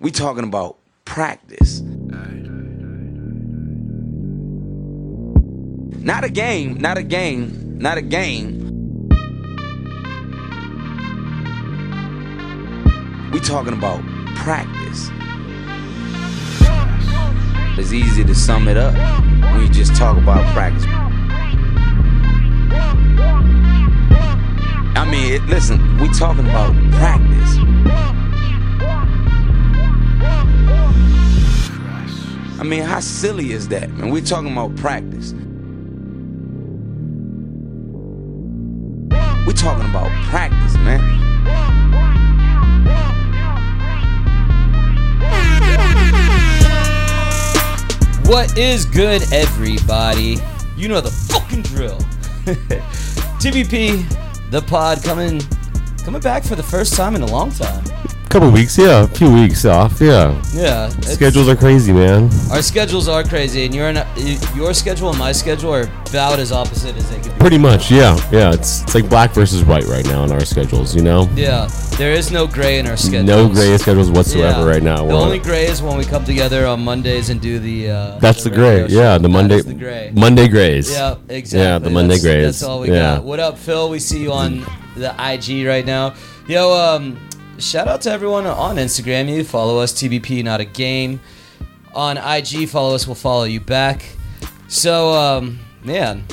We talking about practice. Not a game, not a game, not a game. We talking about practice. It's easy to sum it up when you just talk about practice. I mean, listen, we talking about practice. I mean, how silly is that, man? We're talking about practice. We're talking about practice, man. What is good, everybody? You know the fucking drill. TBP, the pod coming coming back for the first time in a long time. Couple weeks, yeah, a few weeks off, yeah. Yeah, Schedules are crazy, man. Our schedules are crazy, and your your schedule and my schedule are about as opposite as they could be. Pretty much, yeah, yeah. It's it's like black versus white right now in our schedules, you know. Yeah, there is no gray in our schedules. No gray schedules whatsoever Yeah. right now. The We're only gray is when we come together on Mondays and do the. Uh, that's the radio gray, yeah. The That Monday, the gray. Monday grays. Yeah, exactly. Yeah, the Monday that's, grays. That's all we Yeah. got. What up, Phil? We see you on the IG right now. Yo, um, shout out to everyone on Instagram. You follow us, TBP, not a game. On IG, follow us. We'll follow you back. So, um, man,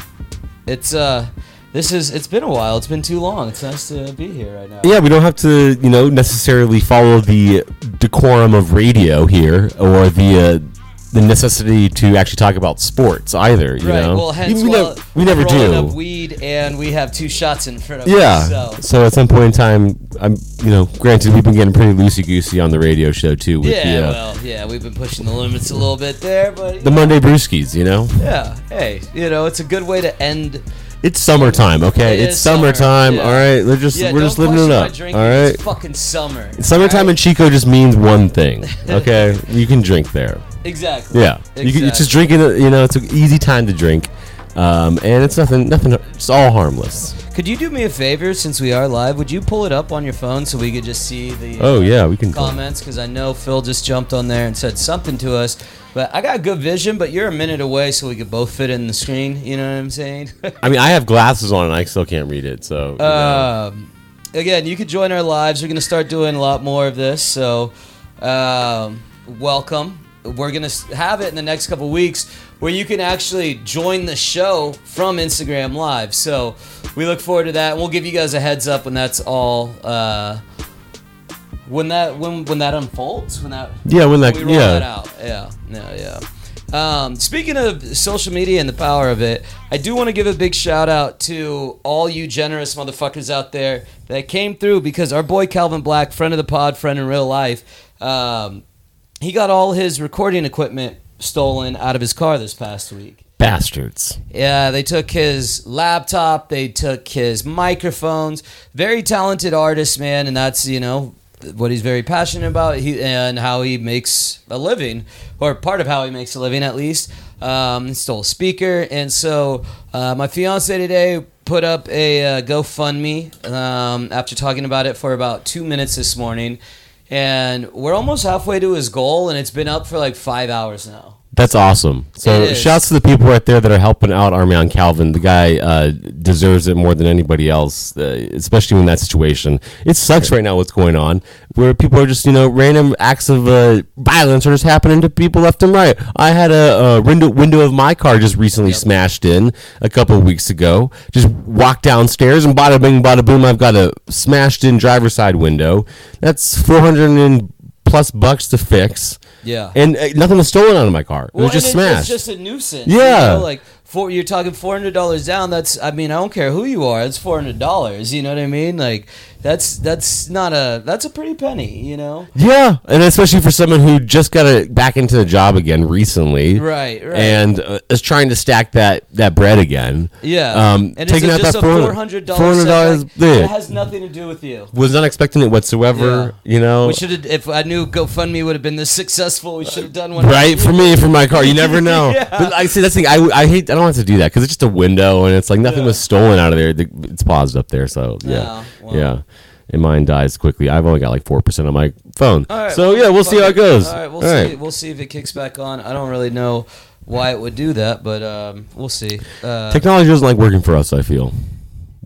it's uh, this is it's been a while. It's been too long. It's nice to be here right now. Yeah, we don't have to, you know, necessarily follow the decorum of radio here or the uh, the necessity to actually talk about sports either. You Right. know, Well, hence we, well, never, we never do. Up weed, and we have two shots in front of Yeah. us. So. So at some point in time, I'm, you know, granted we've been getting pretty loosey goosey on the radio show too with Yeah, the uh, well, yeah, we've been pushing the limits a little bit there, but the Monday Brewskis. You know, yeah, hey, you know, it's a good way to end. it's summertime. Okay, It it's is summer, summertime. yeah. All right, we're just Yeah, we're just living it up. drinking, All right. it's fucking summer. Summertime all in Chico just means one thing. Okay, you can drink there. Exactly. Yeah, you can, it's just drinking. You know, it's an easy time to drink, um, and it's nothing, nothing. It's all harmless. Could you do me a favor since we are live? Would you pull it up on your phone so we could just see the Oh uh, yeah, we can. comments? Because I know Phil just jumped on there and said something to us. But I got good vision, but you're a minute away, so we could both fit in the screen. You know what I'm saying? I mean, I have glasses on and I still can't read it. So. you know. Um, again, you could join our lives. We're going to start doing a lot more of this. So, um, welcome. We're going to have it in the next couple weeks where you can actually join the show from Instagram Live. So, we look forward to that. We'll give you guys a heads up when that's all. Uh, when that when when that unfolds, when that Yeah, when that- roll yeah. that out, yeah, yeah, yeah. Um, speaking of social media and the power of it, I do want to give a big shout out to all you generous motherfuckers out there that came through because our boy Calvin Black, friend of the pod, friend in real life, um, he got all his recording equipment stolen out of his car this past week. Bastards. Yeah, they took his laptop, they took his microphones. Very talented artist, man, and that's, you know, what he's very passionate about he, and how he makes a living, or part of how he makes a living at least. Um, stole a speaker, and so uh, my fiance today put up a uh, GoFundMe um, after talking about it for about two minutes this morning. And we're almost halfway to his goal, and it's been up for like five hours now. That's awesome. So shouts to the people right there that are helping out Armion Calvin. The guy uh, deserves it more than anybody else, uh, especially in that situation. It sucks right now what's going on, where people are just you know random acts of uh, violence are just happening to people left and right. I had a, a window window of my car just recently smashed in a couple of weeks ago. Just walked downstairs and bada bing bada boom. I've got a smashed in driver's side window. That's four hundred and plus bucks to fix. Yeah. And uh, nothing was stolen out of my car. It was just and it- smashed. It's just a nuisance. Yeah. You know, like for you're talking four hundred dollars down. That's I mean I don't care who you are. It's four hundred dollars. You know what I mean? Like that's that's not a that's a pretty penny. You know. yeah, and especially for someone who just got a, back into the job again recently, Right, right. and uh, is trying to stack that that bread again. Yeah. um, and taking out just that a four four hundred dollars. four hundred dollars. It has nothing to do with you. Was not expecting it whatsoever. Yeah. You know, We should have. If I knew GoFundMe would have been this successful, we should have done one. right for me for my car. You never know. Yeah. But I see that's the thing. I, I hate. I don't want to do that because it's just a window and it's like nothing Yeah. was stolen out of there. It's paused up there. So yeah, Yeah, well. yeah. and mine dies quickly. I've only got like four percent on my phone. All right, so well, yeah, we'll see how it goes. All right, we'll All see. right. We'll see if it kicks back on. I don't really know why it would do that, but um, we'll see. Uh, Technology doesn't like working for us. I feel.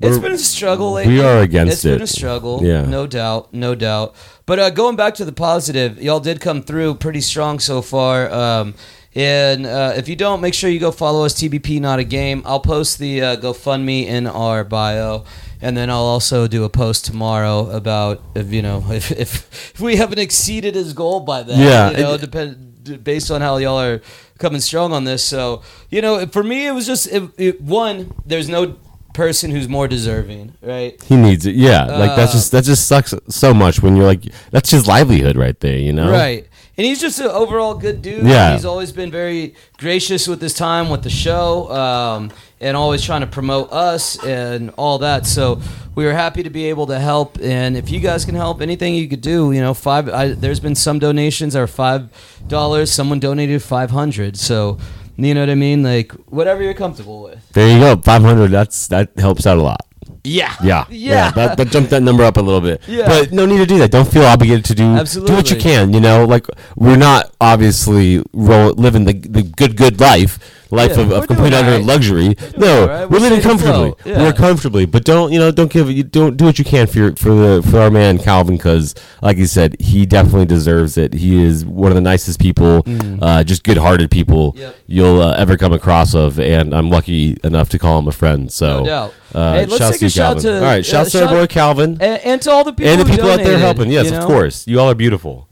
It's We're- been a struggle lately. we are against it. It's been a struggle. Yeah. No doubt. No doubt. But uh, going back to the positive, y'all did come through pretty strong so far. Um, and uh, if you don't, make sure you go follow us, TBP Not a Game. I'll post the uh, GoFundMe in our bio. And then I'll also do a post tomorrow about if you know if, if, if we haven't exceeded his goal by then. Yeah, you know, it- depend based on how y'all are coming strong on this. So you know, for me, it was just it, it, one. There's no person who's more deserving, right? He needs it. Yeah, like that's Uh, just that just sucks so much when you're like that's his livelihood right there. You know. Right. And he's just an overall good dude. Yeah. He's always been very gracious with his time with the show um, and always trying to promote us and all that. So we were happy to be able to help. And if you guys can help, anything you could do, you know, five. I, there's been some donations are five dollars. Someone donated five hundred. So you know what I mean? Like whatever you're comfortable with. There you go. Five hundred. That's that helps out a lot. Yeah. Yeah, Yeah. That, that jumped that number up a little bit. Yeah. But no need to do that. Don't feel obligated to do. Absolutely. Do what you can. You know, like we're not obviously roll, living the the good good life, life Yeah, of, of complete doing utter alright. luxury. No, all right. we're We're living comfortably. afloat. Yeah. We're comfortably, but don't you know? Don't give you don't do what you can for your, for the for our man Calvin because, like you said, he definitely deserves it. He is one of the nicest people, uh, just good hearted people Mm. Yep. you'll uh, ever come across of, and I'm lucky enough to call him a friend. So. No doubt. Uh, Hey, let's take a you, shout Calvin. to- All right, uh, shouts to our boy Calvin And, and to all the people and the people out there helping. Yes, you of course. You all are beautiful.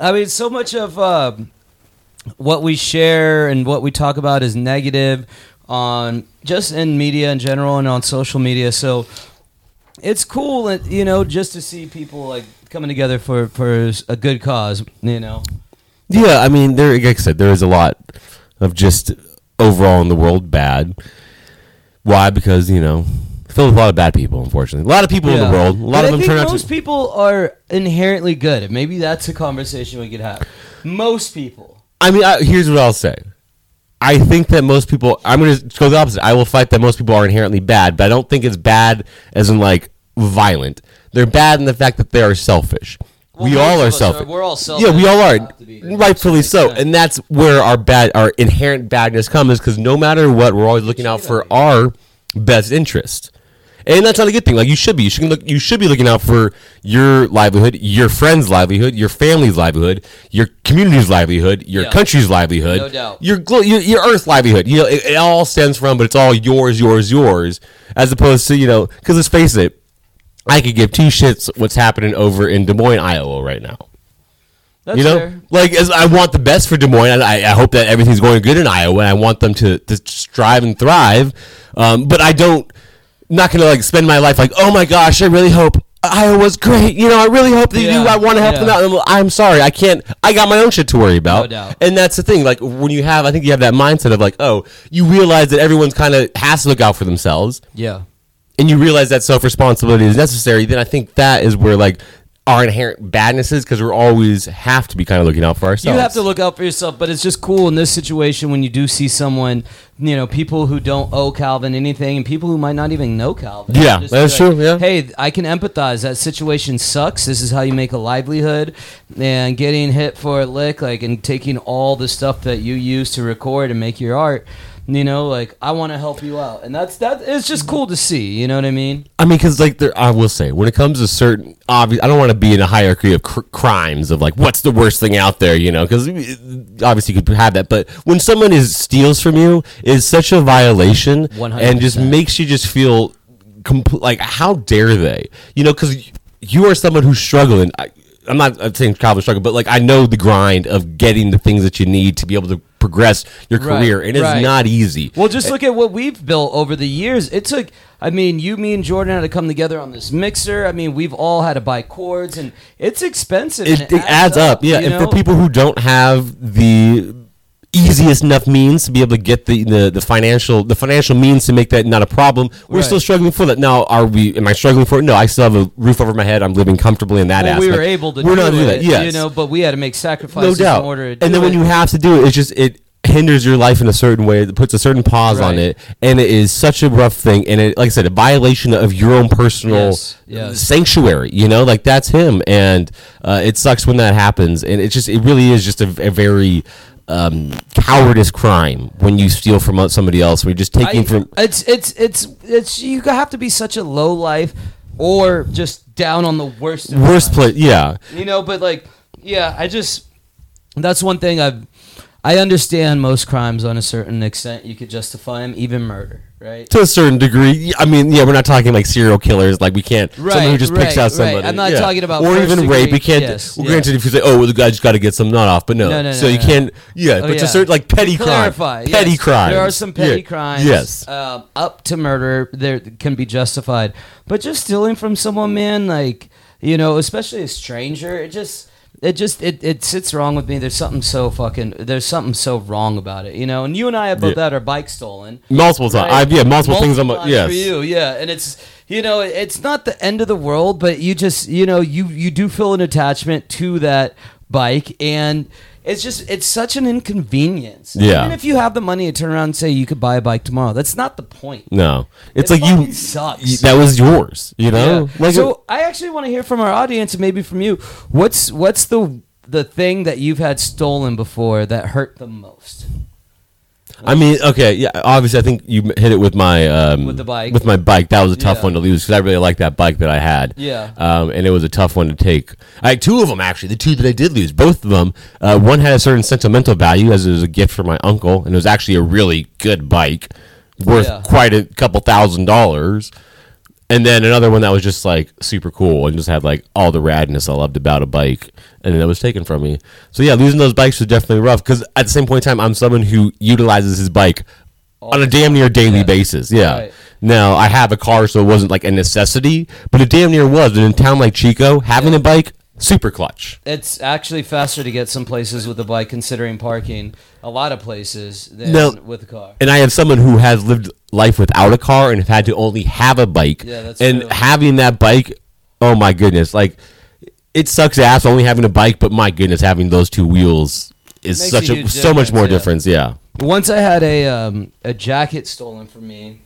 I mean, so much of um what we share and what we talk about is negative on just in media in general and on social media. So it's cool, uh, you know, just to see people like coming together for for a good cause. You know, Yeah, I mean, there. Like I said, there is a lot of just overall in the world bad. Why? Because you know, filled with a lot of bad people. Unfortunately, a lot of people in Yeah. the world. A lot But of I them think turn out most to. people are inherently good, and maybe that's a conversation we could have. Most people. I mean, I, here's what I'll say. I think that most people. I'm going to go the opposite. I will fight that most people are inherently bad, but I don't think it's bad as in like violent. They're bad in the fact that they are selfish. Well, we all are us are- selfish. we're all selfish. Yeah, we all are, Have to be. rightfully so, and that's where our bad, our inherent badness comes. Because no matter what, we're always looking out for our best interest, and that's not a good thing. Like you should be, you should look, you should be looking out for your livelihood, your friend's livelihood, your family's livelihood, your community's livelihood, your Yeah. country's livelihood, No doubt. your your, your Earth livelihood. You know, it, it all stems from, but it's all yours, yours, yours, as opposed to you know, because let's face it, I could give two shits what's happening over in Des Moines, Iowa, right now. That's You know, fair. like as I want the best for Des Moines. I, I hope that everything's going good in Iowa. And I want them to, to strive and thrive. Um, but I don't, not gonna like spend my life like, oh my gosh, I really hope Iowa's great. You know, I really hope they Yeah, do. I want to help yeah. them out. I'm sorry, I can't. I got my own shit to worry about. No doubt. And that's the thing. Like when you have, I think you have that mindset of like, oh, you realize that everyone's kind of has to look out for themselves Yeah. And you realize that self responsibility is necessary, then I think that is where like our inherent badness is because we're always have to be kind of looking out for ourselves. You have to look out for yourself, but it's just cool in this situation when you do see someone, you know, people who don't owe Calvin anything and people who might not even know Calvin. Yeah, that's like, true, yeah. Hey, I can empathize. That situation sucks. This is how you make a livelihood. And getting hit for a lick, like, and taking all the stuff that you use to record and make your art, you know, like, I want to help you out. And that's, that, it's just cool to see. You know what I mean? I mean, because like there, I will say, when it comes to certain obvious, I don't want to be in a hierarchy of cr- crimes of like what's the worst thing out there, you know? Because uh, obviously you could have that, but when someone is steals from you, is such a violation, 100%. and just makes you just feel compl- like how dare they, you know? Because you are someone who's struggling. I, I'm not I'm saying Calvin struggle, but like I know the grind of getting the things that you need to be able to progress your Right, career, and it's right. not easy. Well, just look at what we've built over the years. It took, I mean, you, me, and Jordan had to come together on this mixer. I mean, we've all had to buy cords, and it's expensive. it, and it adds up, yeah. And know? for people who don't have the easiest enough means to be able to get the, the, the financial the financial means to make that not a problem, we're Right. still struggling for that. Now, are we? Am I struggling for it? No, I still have a roof over my head. I'm living comfortably in that well, aspect. we were able to We're do not doing that. Yes. you know, but we had to make no sacrifices doubt. in order to do and then when it. you have to do it, it's just it. hinders your life in a certain way, that puts a certain pause on it, and it is such a rough thing. And it, like I said, a violation of your own personal Yes, yes. sanctuary. You know, like that's him, and uh, it sucks when that happens. And it just, it really is just a, a very um, cowardice crime when you steal from somebody else. You're just taking I- from. it's it's it's it's you have to be such a low life or just down on the worst of Worst place, yeah. you know but like yeah i just that's one thing i've i understand most crimes on a certain extent you could justify them even murder right To a certain degree, I mean, yeah, we're not talking like serial killers. Like we can't someone who Right, just picks right, out right. somebody. I'm not yeah. talking about or even degree- rape. We can't. yes, well, yeah. granted, if you say, "Oh, well, the guy just got to get some nut off," but no. No, no, so no, you no. can't. Yeah, Oh, but yeah. to certain like petty crime, petty yes, crimes. There are some petty Yeah. crimes. Yes. um, up to murder, there can be justified. But just stealing from someone, man, like you know, especially a stranger, it just. It just it, it sits wrong with me. There's something so fucking there's something so wrong about it, you know. And you and I have both Yeah. had our bike stolen. Multiple times. I've yeah, multiple, things. I'm times yes. for you, yeah, and it's you know it's not the end of the world, but you just you know you you do feel an attachment to that bike, and it's just it's such an inconvenience. Yeah. even if you have the money to turn around and say you could buy a bike tomorrow, that's not the point. No, it's It like you. fucking sucks. That was yours. You know. Yeah. Like so I actually want to hear from our audience and maybe from you. What's what's the the thing that you've had stolen before that hurt the most? I mean, okay, yeah. Obviously, I think you hit it with my um, With the bike. With my bike, that was a tough Yeah. one to lose because I really liked that bike that I had. Yeah. Um, and it was a tough one to take. I had two of them actually. The two that I did lose, both of them. Uh, one had a certain sentimental value as it was a gift from my uncle, and it was actually a really good bike, worth Yeah. quite a couple thousand dollars. And then another one that was just like super cool and just had like all the radness I loved about a bike, and then it was taken from me. So yeah, losing those bikes was definitely rough because at the same point in time, I'm someone who utilizes his bike on a damn near daily Yeah. basis. Yeah. Right. Now I have a car, so it wasn't like a necessity, but it damn near was. And in a town like Chico, having a bike super clutch. It's actually faster to get some places with a bike, considering parking. A lot of places than No. with a car. And I have someone who has lived life without a car and have had to only have a bike. Yeah, that's and true. having that bike, oh my goodness, like it sucks ass only having a bike, but my goodness, having those two wheels is Makes such a a, so much more yeah. difference. Yeah. Once I had a um, a jacket stolen from me,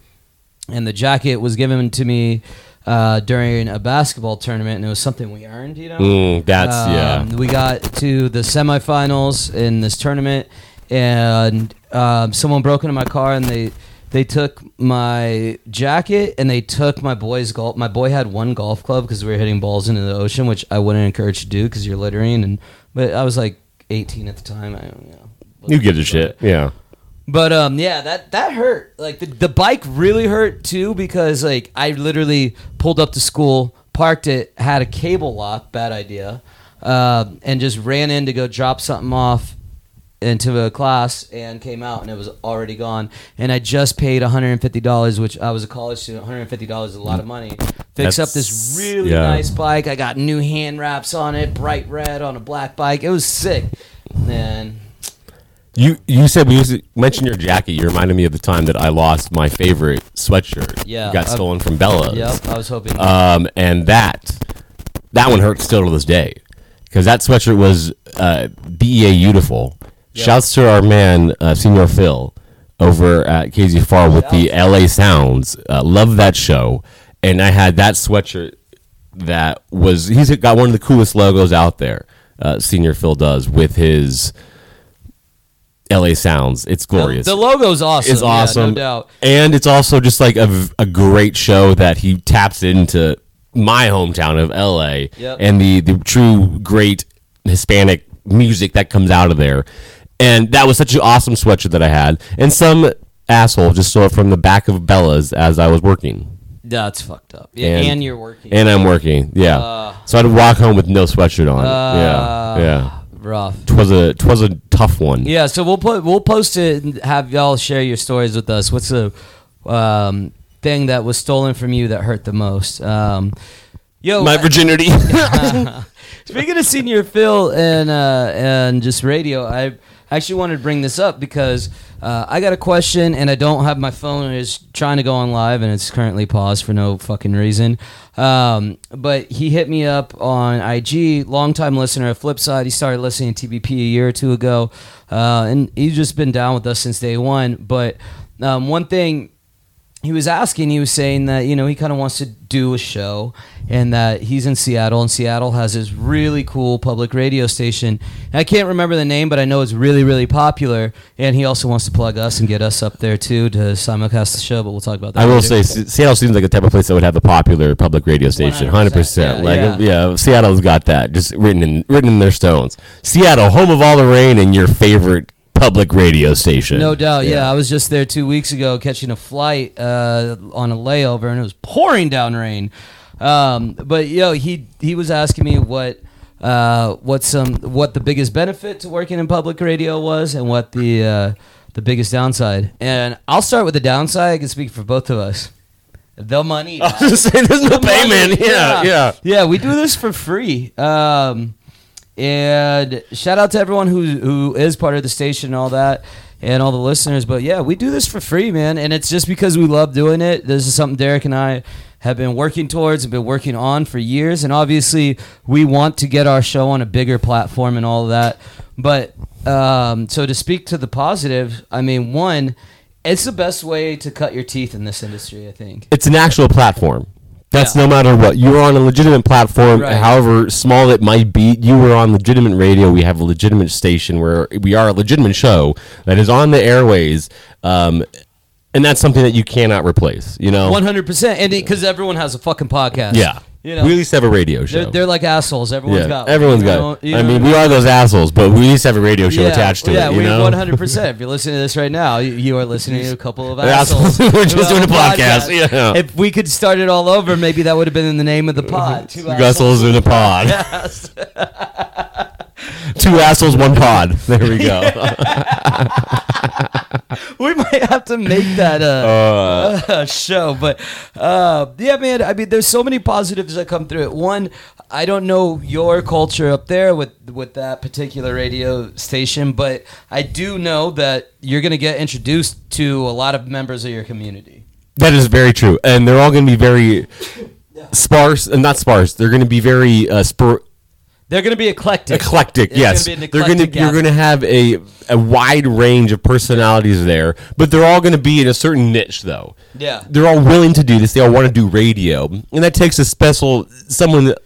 and the jacket was given to me uh, during a basketball tournament, and it was something we earned. You know, Mm, that's yeah. Um, We got to the semifinals in this tournament, and um, someone broke into my car and they they took my jacket and they took my boy's golf. My boy had one golf club because we were hitting balls into the ocean, which I wouldn't encourage you to do because you're littering. And but I was like 18 at the time. I don't know. You give a shit. Yeah. But um, yeah, that that hurt. Like the the bike really hurt too because like I literally pulled up to school, parked it, had a cable lock, bad idea, uh, and just ran in to go drop something off into a class and came out and it was already gone. And I just paid one hundred and fifty dollars, which I was a college student. One hundred and fifty dollars is a lot of money. Fix up this really yeah. nice bike. I got new hand wraps on it, bright red on a black bike. It was sick. And You you said we to your jacket. You reminded me of the time that I lost my favorite sweatshirt. Yeah, got I've- stolen from Bella's. yep, I was hoping. Um, and that that one hurts still to this day because that sweatshirt was uh, BEA beautiful. Shouts to our man uh, Senior Phil over at KZFR with the LA Sounds. Uh, love that show, and I had that sweatshirt that was he's got one of the coolest logos out there. Uh, Senior Phil does with his LA Sounds. It's glorious The, the logo's awesome. yeah, awesome. no doubt. And it's also just like a great show that he taps into my hometown of LA Yep. and the, the true great Hispanic music that comes out of there. And that was such an awesome sweatshirt that I had. And some asshole just stole it from the back of Bella's as I was working. That's fucked up. Yeah, and, And- you're working. And I'm working. Yeah. Uh, so I'd walk home with no sweatshirt on. Uh, yeah. Yeah. Rough. Twas a twas a tough one. Yeah, so we'll put we'll post it and have y'all share your stories with us. What's the um, thing that was stolen from you that hurt the most? Um, yo, My virginity. Speaking of senior Phil and uh, and just radio, I actually wanted to bring this up because uh, I got a question and I don't have my phone. It's trying to go on live and it's currently paused for no fucking reason. Um, but he hit me up on IG, longtime listener of Flipside. He started listening to TBP a year or two ago, uh, and he's just been down with us since day one. But um, one thing he was asking, he was saying that you know he kind of wants to do a show, and that he's in Seattle, and Seattle has this really cool public radio station. And I can't remember the name, but I know it's really really popular. And he also wants to plug us and get us up there too to simulcast the show. But we'll talk about that. I will later. say Se- Seattle seems like a type of place that would have a popular public radio station, 100%, hundred percent. yeah, Like yeah. yeah. Seattle's got that just written in written in their stones. Seattle, home of all the rain, and your favorite public radio station. No doubt, yeah. I was just there two weeks ago catching a flight uh, on a layover, and it was pouring down rain. Um, but yo, he he was asking me what uh, what some what the biggest benefit to working in public radio was, and what the uh, the biggest downside. And I'll start with the downside. I can speak for both of us. The money. I was just saying, there's no payment. Yeah, yeah. Yeah, we do this for free. Um, and shout out to everyone who who is part of the station and all that, and all the listeners. But yeah, we do this for free, man, and it's just because we love doing it. This is something Derek and I have been working towards and been working on for years, and obviously we want to get our show on a bigger platform and all that. But um, so to speak to the positive, I mean, one, it's the best way to cut your teeth in this industry. I think. It's an actual platform. That's Yeah. no matter what. You're on a legitimate platform, Right. however small it might be. You are on legitimate radio. We have a legitimate station where we are a legitimate show that is on the airways. Um, and that's something that you cannot replace, you know? One hundred percent, and because everyone has a fucking podcast. yeah. You know, we at least have a radio show. they're, they're like assholes. Everyone's yeah, got. everyone's you got. know- I mean, we are those assholes, but we at least have a radio show yeah, attached to yeah, it. We one hundred percent. If you're listening to this right now, you, you are listening to a couple of Assholes. We're just doing a podcast, yeah. If we could start it all over, maybe that would have been in the name of the pod. Two Assholes in a pod. Two assholes, one pod. There we go. we might have to make that uh, a show. But uh, yeah, man. I mean, there's so many positives that come through it. One, I don't know your culture up there with with that particular radio station, but I do know that you're going to get introduced to a lot of members of your community. That is very true, and they're all going to be very sparse, and not sparse. They're going to be very uh, spor- They're going to be eclectic. eclectic. It's yes, gonna be they're going to. eclectic You're going to have a a wide range of personalities there, but they're all going to be in a certain niche, though. Yeah. they're all willing to do this. They all want to do radio, and that takes a special someone that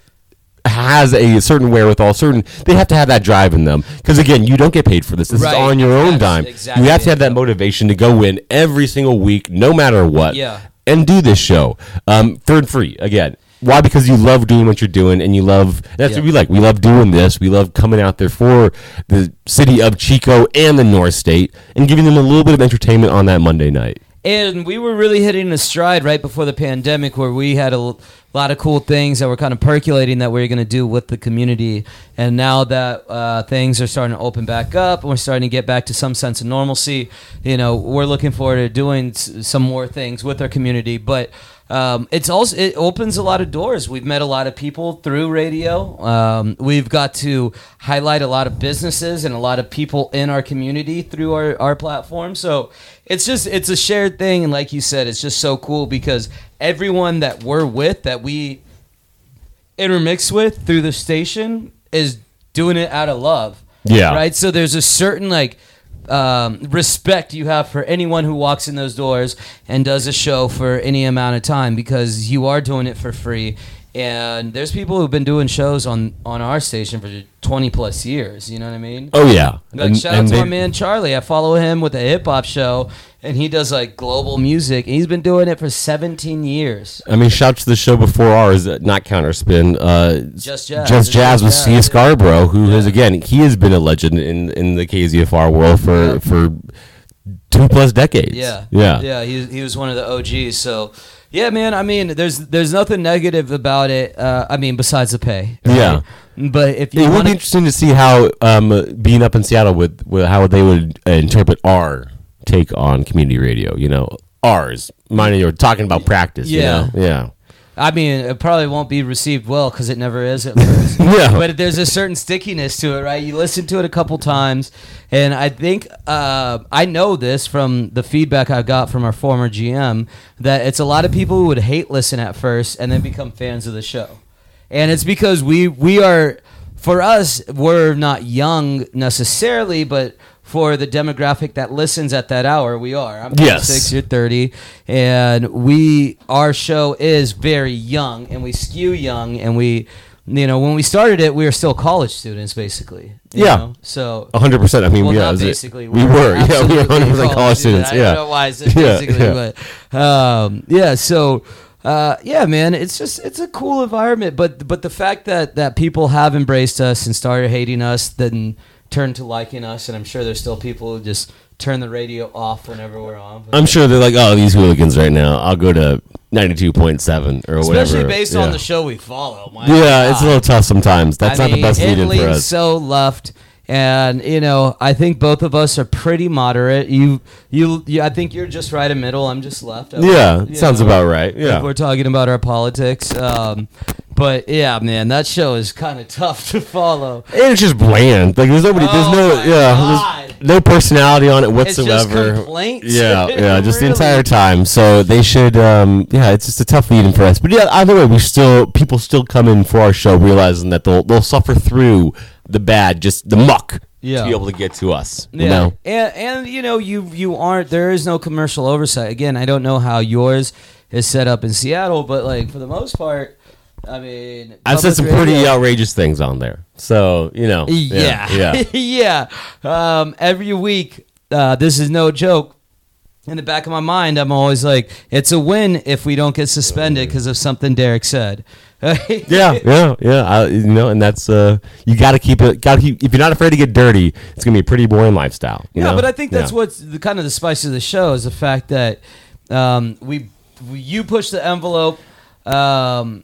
has a certain wherewithal. Certain they have to have that drive in them because again, you don't get paid for this. This Right. is on your own That's dime. exactly you have to have that motivation to go in every single week, no matter what. Yeah. and do this show um, for free again. Why? Because you love doing what you're doing, and you love that's Yeah. what we like. We love doing this. We love coming out there for the city of Chico and the North State, and giving them a little bit of entertainment on that Monday night. And we were really hitting a stride right before the pandemic where we had a lot of cool things that were kind of percolating that we were going to do with the community. And now that uh, things are starting to open back up and we're starting to get back to some sense of normalcy, you know, we're looking forward to doing some more things with our community. But um, it's also it opens a lot of doors. We've met a lot of people through radio. Um, we've got to highlight a lot of businesses and a lot of people in our community through our, our platform. So it's just it's a shared thing, and like you said, it's just so cool because everyone that we're with that we intermix with through the station is doing it out of love. Yeah. Right. So there's a certain like um, respect you have for anyone who walks in those doors and does a show for any amount of time because you are doing it for free. And there's people who've been doing shows on on our station for 20 plus years. You know what I mean? Oh yeah, Like And- shout out to they- my man Charlie. I follow him with a hip hop show, and he does like global music. And he's been doing it for 17 years. I mean, shout to the show before ours, uh, not Counterspin. Uh, Just Jazz. Just Jazz with Steve Scarborough, who has again, he has been a legend in in the KZFR world for Yeah. for two plus decades. Yeah, yeah, yeah. He he was one of the OGs. So, yeah, man. I mean, there's there's nothing negative about it. Uh, I mean, besides the pay. right? Yeah. But if you It would be interesting to see how um, being up in Seattle with, with how they would uh, interpret our take on community radio. You know, ours. Mine, you're talking about practice. Yeah. You know? yeah. I mean, it probably won't be received well because it never is at first. Yeah. But there's a certain stickiness to it, right? You listen to it a couple times, and I think uh, I know this from the feedback I got from our former GM that it's a lot of people who would hate listen at first and then become fans of the show, and it's because we we are for us we're not young necessarily, but for the demographic that listens at that hour, we are. I'm Yes. 26, you're 30, and we our show is very young, and we skew young, and we, you know, when we started it, we were still college students, basically. you Yeah. know? So. hundred percent. I mean, Well, yeah, is it- basically. we were, yeah, we were absolutely hundred percent college students. I Yeah, why I said Yeah, basically, yeah. but um, yeah. So uh, yeah, man, it's just it's a cool environment. But but the fact that that people have embraced us and started hating us, then turned to liking us, and I'm sure there's still people who just turn the radio off whenever we're on. I'm sure they're like, oh, these hooligans right now. I'll go to ninety-two point seven or whatever. Especially based on the show we follow. My Yeah, it's a little tough sometimes. That's I not mean, the best lead in for us. so left, and you know, I think both of us are pretty moderate. You, you, you I think you're just right in middle. I'm just left. I yeah, sounds know, about right. if Yeah, we're talking about our politics. Um, but yeah, man, that show is kind of tough to follow. and it's just bland. Like there's nobody. There's Oh no. Yeah, there's no personality on it It's just whatsoever. complaints. Yeah, yeah, just the entire time. So they should, um, yeah, it's just a tough in for us. But yeah, either way, we still people still come in for our show, realizing that they'll they'll suffer through the bad, just the muck, Yeah. to be able to get to us. You Yeah, know, and and you know you you aren't there is no commercial oversight. Again, I don't know how yours is set up in Seattle, but like for the most part, I mean, I've said some pretty outrageous things on there. So you know, Yeah, yeah. yeah. Um, every week, uh, this is no joke. In the back of my mind, I'm always like, "It's a win if we don't get suspended because of something Derek said." yeah, yeah, yeah. I, you know, and that's uh, you got to keep it. Got to keep. If you're not afraid to get dirty, it's gonna be a pretty boring lifestyle. you yeah, know? but I think that's Yeah. what's the kind of the spice of the show is the fact that um, we, we you push the envelope. Um,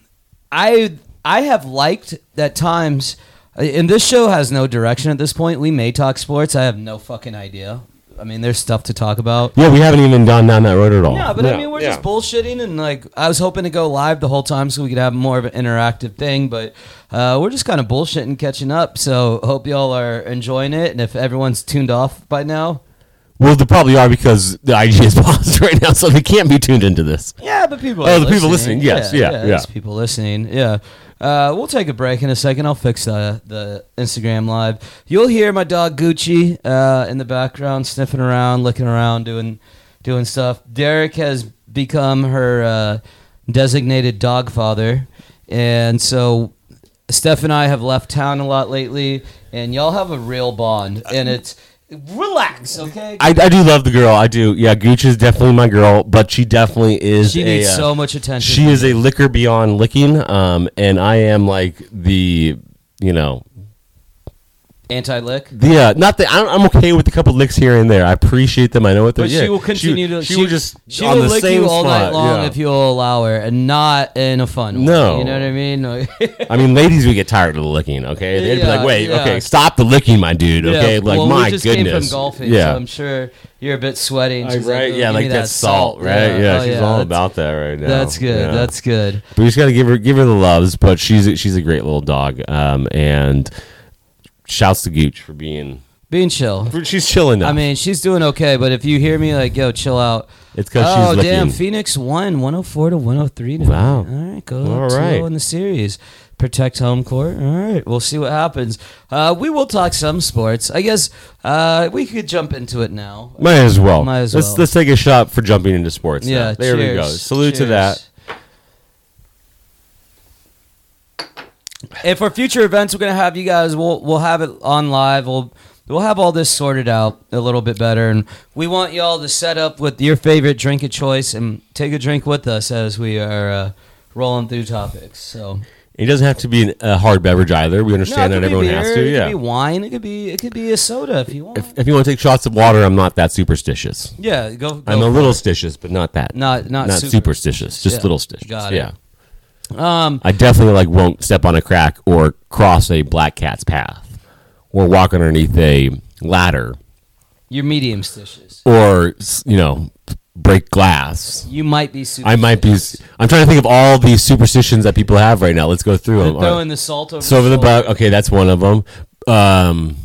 I I have liked at times, and this show has no direction at this point. We may talk sports. I have no fucking idea. I mean, there's stuff to talk about. Yeah, we haven't even gone down that road at all. Yeah, but I mean, we're yeah. just bullshitting, and like I was hoping to go live the whole time so we could have more of an interactive thing, but uh, we're just kind of bullshitting, catching up. So hope y'all are enjoying it, and if everyone's tuned off by now, Well, they probably are because the IG is paused right now, so they can't be tuned into this. yeah, but people. Oh, are the people listening, yes, yeah, yeah. there's people listening, yeah. Uh, we'll take a break in a second. I'll fix the the Instagram live. You'll hear my dog Gucci uh, in the background sniffing around, looking around, doing doing stuff. Derek has become her uh, designated dog father, and so Steph and I have left town a lot lately, and y'all have a real bond, and it's relax, okay? I, I do love the girl. I do. Yeah, Gooch is definitely my girl, but she definitely is. she a, needs uh, so much attention. She is a liquor beyond licking, um, and I am like the, you know, anti-lick. the uh, not the. I'm, I'm okay with a couple licks here and there. I appreciate them. I know what they're. But yeah. she will continue to. She, will just. She on will the lick same you all night long yeah. if you'll allow her, and not in a fun way. No. you know what I mean. I mean, ladies would get tired of the licking. Okay, they'd be like, "Wait, yeah. okay, stop the licking, my dude." Okay, Yeah, like well, my we just goodness. came from golfing, yeah, so I'm sure you're a bit sweaty. and Uh, like, right. Yeah, like me that, salt, right? Yeah, Oh, she's yeah, all about that right now. That's good. Yeah. That's good. But we just got to give her give her the loves. But she's a, she's a great little dog. Um, and shouts to Gooch for being Being chill. for, she's chilling now. I mean, she's doing okay, but if you hear me like, "Yo, chill out," it's because oh she's damn. Phoenix won 104 to 103. tonight. Wow. All right, go All 2-0 right. in the series. Protect home court. All right, we'll see what happens. Uh, we will talk some sports. I guess uh, we could jump into it now. Might as well. Might as let's well. let's take a shot for jumping into sports. now. Yeah, there we go. cheers. Salute to that. And for future events, we're gonna have you guys. We'll we'll have it on live. We'll we'll have all this sorted out a little bit better, and we want y'all to set up with your favorite drink of choice and take a drink with us as we are uh, rolling through topics. So It doesn't have to be a hard beverage either. We understand it that everyone beer, has to. It Yeah. could be wine. It could be it could be a soda if you want. If, if you want to take shots of water, I'm not that superstitious. yeah, go. go I'm a little it. stitious, but not that. not not, not super- superstitious. Just Yeah, little stitious. got it. Yeah. Um, I definitely like won't step on a crack or cross a black cat's path or walk underneath a ladder you're medium stitious. or you know break glass. You might be. I might be. I'm trying to think of all these superstitions that people have right now. Let's go through them. throwing the salt over. So over the shoulder. buck. Okay, that's one of them. Um,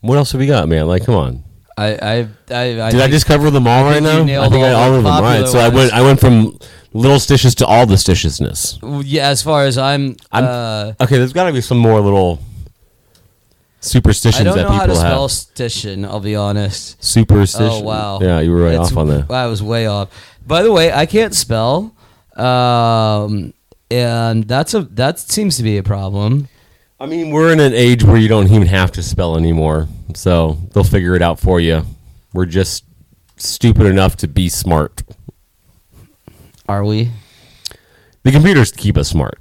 what else have we got, man? Like, come on. I, I, I, I Did I just cover them all right now? I think I, all all of them. right. So I went. I went from little stitches to all the stitiousness. Yeah, as far as I'm, I'm uh, okay. There's got to be some more little superstitions that people have. I don't know how to spell stition. I'll be honest. Superstition. Oh wow. Yeah, you were right That's- off on that. I was way off. By the way, I can't spell, um, and that's a that seems to be a problem. I mean, we're in an age where you don't even have to spell anymore, so they'll figure it out for you. We're just stupid enough to be smart. Are we? The computers keep us smart.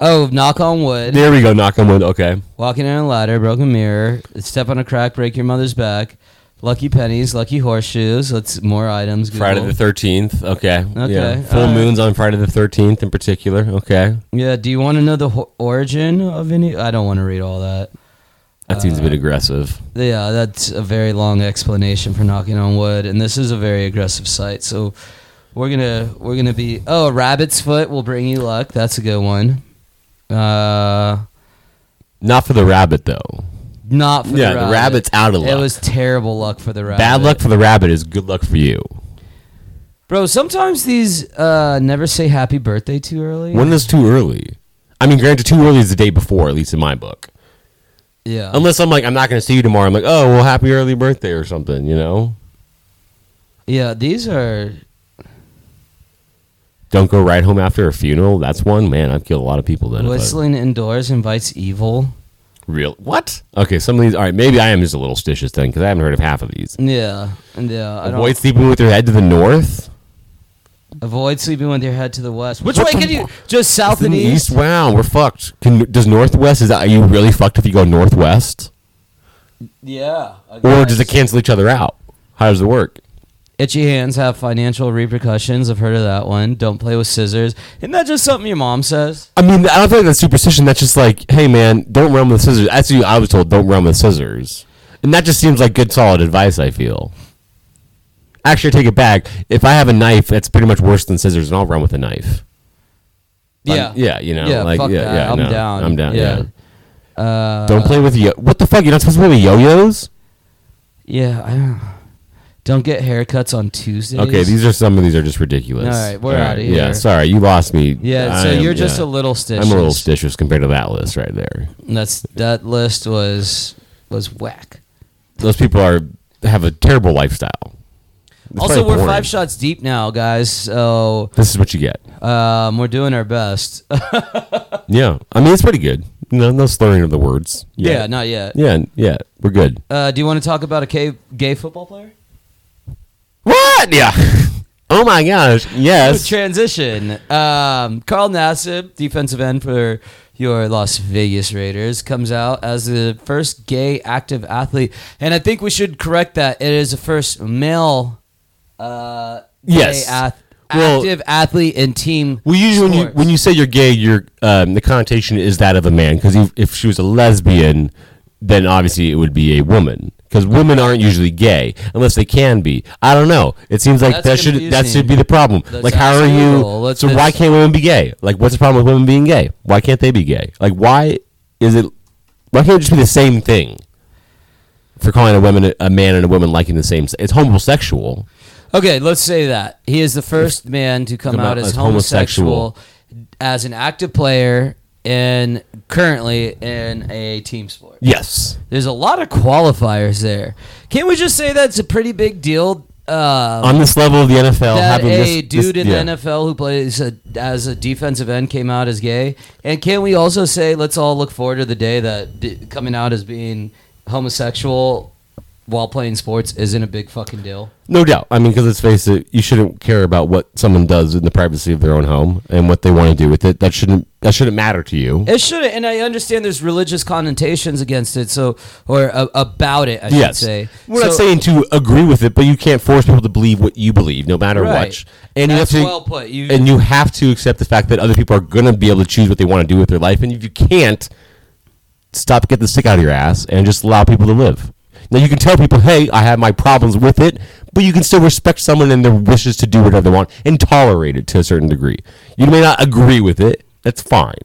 Oh, knock on wood. There we go. Knock on wood. Okay. Walking down a ladder, broken mirror, step on a crack, break your mother's back. Lucky pennies, lucky horseshoes. Let's more items. Friday the thirteenth. Okay. Okay, Yeah. Full moons on Friday the thirteenth in particular. Okay. Yeah. Do you want to know the ho- origin of any? I don't want to read all that. That seems a bit Uh, aggressive. Yeah, that's a very long explanation for knocking on wood, and this is a very aggressive site. So we're gonna we're gonna be oh a rabbit's foot will bring you luck. That's a good one. Uh, Not for the rabbit though. Not for Yeah, the the rabbit. rabbit's out of luck. It was terrible luck for the rabbit. Bad luck for the rabbit is good luck for you. bro. Sometimes these uh never say happy birthday too early. When is too early? I mean, granted, too early is the day before, at least in my book. yeah, Unless I'm like, I'm not going to see you tomorrow. I'm like, oh, well, happy early birthday or something, you know? yeah. These are Don't go right home after a funeral. That's one. Man, I've killed a lot of people then. I- whistling indoors invites evil. Real. What? Okay, some of these. All right, maybe I am just a little stitious then because I haven't heard of half of these. Yeah, and yeah. I don't Avoid sleeping with your head to the north. avoid sleeping with your head to the west. Which What way can you? Just south and the east. Wow, we're fucked. Can, does northwest is that? Are you really fucked if you go northwest, Yeah. Or does it cancel each other out? How does it work? Itchy hands have financial repercussions. I've heard of that one. Don't play with scissors. Isn't that just something your mom says? I mean, I don't think that's superstition. That's just like, hey, man, don't run with scissors. That's Actually, I was told don't run with scissors, and that just seems like good, solid advice. I feel. Actually, I take it back. If I have a knife, that's pretty much worse than scissors, and I'll run with a knife. Yeah. Um, yeah, you know, Yeah, like fuck yeah, that. yeah, I'm no, down. I'm down. Yeah. Yeah. Uh, Don't play with yo. What the fuck? You're not supposed to play with yo-yos. Yeah. I don't, don't get haircuts on Tuesdays. Okay, these are some of these are just ridiculous. All right, we're All outta Yeah, here. Yeah, sorry, you lost me. Yeah. So am- you're just yeah. a little stitches. I'm a little stitious compared to that list right there. That's that list was was whack. Those people are have a terrible lifestyle. It's also, we're five shots deep now, guys. So This is what you get. um, we're doing our best. Yeah, I mean it's pretty good. No, no slurring of the words. yeah, not yet. yeah, yeah. We're good. Uh, do you want to talk about a gay, gay football player? Yeah. oh my gosh. Yes. Transition. Um, Carl Nassib, defensive end for your Las Vegas Raiders, comes out as the first gay active athlete, and I think we should correct that. It is the first male, uh, gay Yes. ath- Well- active athlete in team. Well, usually when you when you say you're gay, you're um, the connotation is that of a man. Because if, if she was a lesbian, then obviously it would be a woman. Because women aren't usually gay unless they can be. I don't know. It seems like That's that should that confusing. should be the problem. Let's like, how are you? Let's- so why can't women be gay? Like, what's the problem with women being gay? Why can't they be gay? Like, why is it? Why can't it just be the same thing? For calling a woman a man and a woman liking the same, it's homosexual. Okay, let's say that he is the first man to come, out, as, homosexual. as an active player and currently in a team sport. Yes. There's a lot of qualifiers there. Can't we just say that's a pretty big deal? Uh, On this level of the NFL, that having a this, dude this, in yeah. the NFL who plays a, as a defensive end came out as gay, and can we also say let's all look forward to the day that d- coming out as being homosexual while playing sports isn't a big fucking deal? No doubt. I mean, because let's face it, you shouldn't care about what someone does in the privacy of their own home and what they want to do with it. That shouldn't that shouldn't matter to you. It shouldn't. and I understand there's religious connotations against it, so or uh, about it, I yes, should say. we're not saying to agree with it, but you can't force people to believe what you believe, no matter Right. what. And That's you have to, well put. You- and you have to accept the fact that other people are going to be able to choose what they want to do with their life, and if you can't, stop, get the stick out of your ass, and just allow people to live. Now you can tell people, "Hey, I have my problems with it, but you can still respect someone and their wishes to do whatever they want and tolerate it to a certain degree. You may not agree with it. That's fine.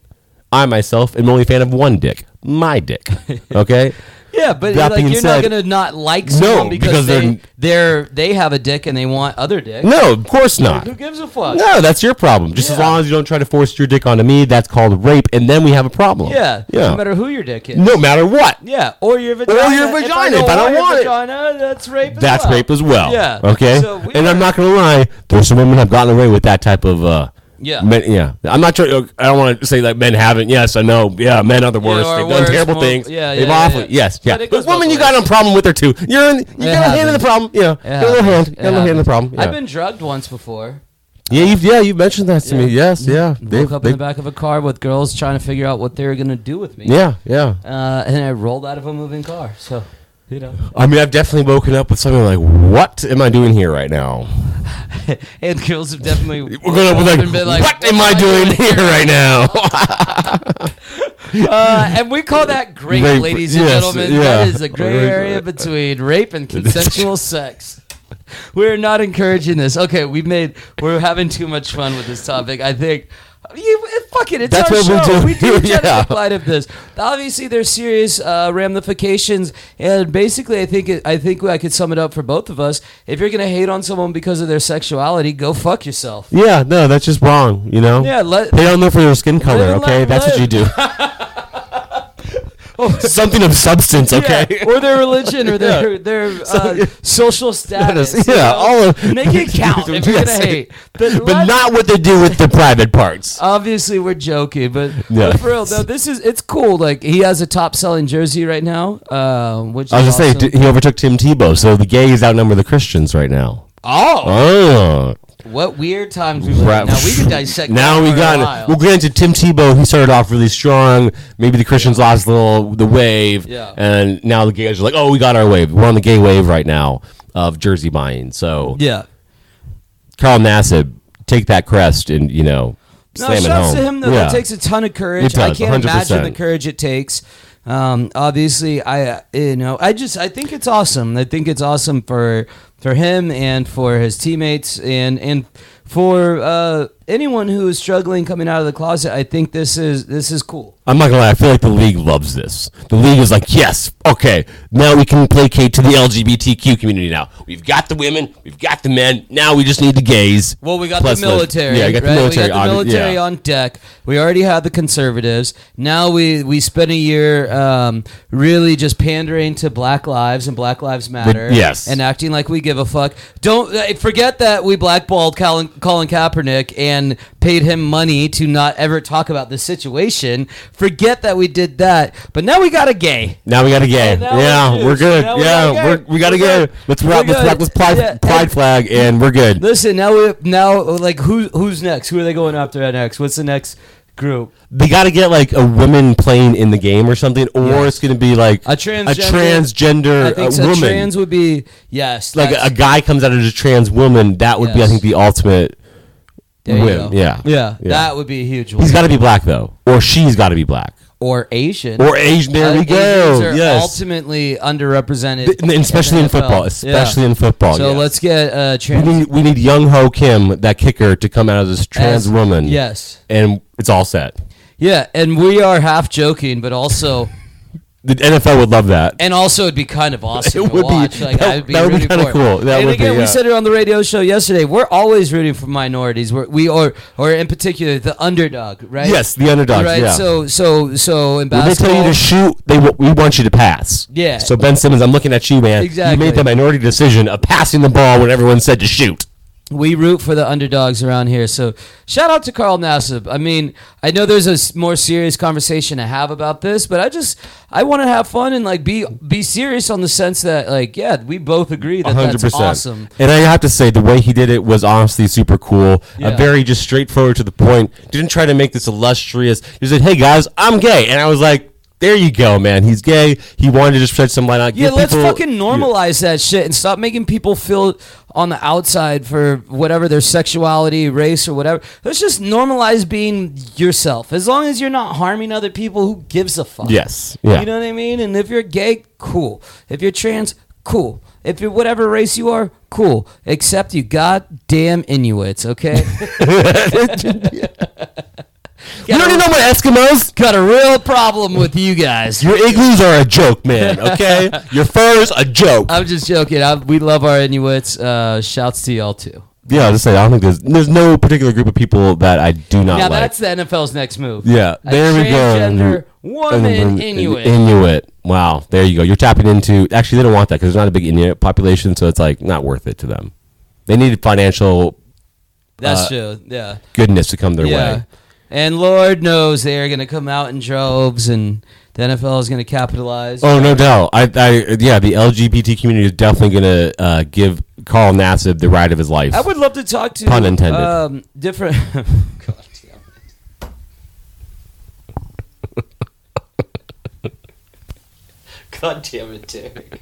I myself am only a fan of one dick, my dick. Okay. Yeah, but That like being you're said- not gonna not like someone because, because they they're- they're have a dick and they want other dick. no, of course not. who gives a fuck? No, that's your problem. Just as long as you don't try to force your dick onto me, that's called rape, and then we have a problem. Yeah, yeah. no matter who your dick is. No matter what. Yeah, or your vagina. Or your If I vagina, don't if I don't your want it. that's rape. As That's well. rape as well. Yeah. Okay. So and I'm not gonna lie. There's some women have gotten away with that type of. uh Yeah. Men, yeah. I'm not sure. I don't want to say that men haven't. Yes, I know. Yeah, men are the worst. or They've done terrible more- things. yeah, They've yeah, awful. yeah. Yes. Yeah. But But women, you got a problem with her too. You're in. You It got a hand in the problem. Yeah. It Got a little hand. Got a little hand in the problem. Yeah. I've been drugged once before. yeah. You've yeah. You've mentioned that to me. Yes. Yeah. Woke They've- up in the back of a car with girls trying to figure out what they were gonna do with me. Yeah. Yeah. Uh, and I rolled out of a moving car. So, you know. I mean, I've definitely woken up with something like, "What am I doing here right now?" and girls have definitely We're up with like, and been "What am I doing here right now?" Uh, and we call that great, Rape. ladies and Yes, gentlemen. yeah. That is a gray area between rape and consensual sex. We're not encouraging this. Okay, we made we're having too much fun with this topic. I think. You, fuck it, it's That's our what we show. do. We do Yeah. generate light of this. Obviously, there's serious uh, ramifications, and basically, I think it, I think I could sum it up for both of us. If you're gonna hate on someone because of their sexuality, go fuck yourself. yeah. No, that's just wrong. You know. Yeah, let, They don't know for their skin color, okay? That's what you do. Something of substance, okay? Yeah, or their religion, or their their uh, social status. you yeah, know? all of Make it count if you're Yes. gonna hate. But, But not what they do with the private parts. Obviously, we're joking, but, Yeah. but for real, though, this is it's cool. Like he has a top selling jersey right now, um, which I was saying, awesome. d- he overtook Tim Tebow, so the gays outnumber the Christians right now. oh, Oh, what weird times we live in. Now we can dissect. Now we got. Well, granted, Tim Tebow he started off really strong. Maybe the Christians lost a little the wave, Yeah. and now the gays are like, "Oh, we got our wave. We're on the gay wave right now of jersey buying." So, yeah. Carl Nassib, take that crest and you know No, slam it shouts to him though. Yeah. That takes a ton of courage. It I can't imagine 100%. the courage it takes. Um, obviously, I you know I just I think it's awesome. I think it's awesome for for him and for his teammates and and for uh, anyone who is struggling coming out of the closet. I think this is this is cool. I'm not gonna lie. I feel like the league loves this. The league is like, yes, okay, now we can placate to the LGBTQ community. Now we've got the women, we've got the men. Now we just need the gays. Well, we got Plus the military. yeah, you got the right? military. We got the on- military yeah. on deck. We already had the conservatives. Now we we spent a year um, really just pandering to Black Lives and Black Lives Matter. yes. and acting like we give a fuck. Don't uh, forget that we blackballed Colin, Colin Kaepernick and paid him money to not ever talk about the situation. Forget that we did that. But now we got a gay. Now we got a gay. Now we're yeah, we're good. Now we yeah, got a gay. we're, we got a We're gay. Let's wrap. Let's wrap this pride, Yeah, pride flag, and we're good. Listen, now we now like who who's next? Who are they going after next? What's the next group? They got to get like a woman playing in the game or something, or Yes. it's going to be like A transgender- a transgender I think so. woman. Trans would be yes. like a, guy comes out as a trans woman. That would be, I think, the ultimate. there win. Yeah. yeah, Yeah. that would be a huge. He's got to be black though, or she's got to be black, or Asian. or Asian. There we Asians go. are Yes. ultimately underrepresented, and especially in, NFL. football, Yeah. especially in football. So yes. let's get uh, We trans. need, we need young Ho Kim, that kicker, to come out as this trans as- woman. Yes. and it's all set. Yeah, and we are half joking, but also, The NFL would love that. and also, it'd be kind of awesome It to would be- Like, that- I'd be that would be kinda cool. That and would again, be, we said it on the radio show yesterday. We're always rooting for minorities. We're, we are, or in particular, the underdog, right? Yes, the underdogs. Right. Yeah. So, so, so in when they tell you to shoot, they w- we want you to pass. Yeah. So Ben Simmons, I'm looking at you, man. Exactly. You made the minority decision of passing the ball when everyone said to shoot. We root for the underdogs around here. So shout out to Carl Nassib. I mean, I know there's a more serious conversation to have about this, but I just I want to have fun and like be be serious on the sense that like yeah, we both agree that hundred that's awesome. And I have to say, the way he did it was honestly super cool. Yeah. A very just straightforward to the point. Didn't try to make this illustrious. He said, "Hey guys, I'm gay," and I was like, "There you go, man. He's gay. He wanted to just shed some light on. Yeah, let's people- fucking normalize that shit and stop making people feel on the outside for whatever their sexuality, race, or whatever. Let's just normalize being yourself. As long as you're not harming other people, who gives a fuck? Yes. Yeah. You know what I mean? And if you're gay, cool. If you're trans, cool. If you're whatever race you are, cool. Except you goddamn Inuits, okay? You don't even know about Eskimos. Got a real problem with you guys. Your igloos are a joke, man. Okay, your fur's a joke. I'm just joking. I, we love our Inuits. Uh, shouts to y'all too. Yeah, I'll just say I don't think there's there's no particular group of people that I do not Now like. that's the NFL's next move. yeah, A there we go. woman Inuit. Inuit. Wow, there you go. You're tapping into. Actually, they don't want that because there's not a big Inuit population, so it's like not worth it to them. They need financial That's uh, true. Yeah. goodness to come their yeah. way. And Lord knows they are going to come out in droves, and the NFL is going to capitalize. Oh, no doubt. I, I, yeah, the LGBT community is definitely going to uh, give Carl Nassib the ride of his life. I would love to talk to Pun intended. Um, different. God damn it. God damn it, Derek.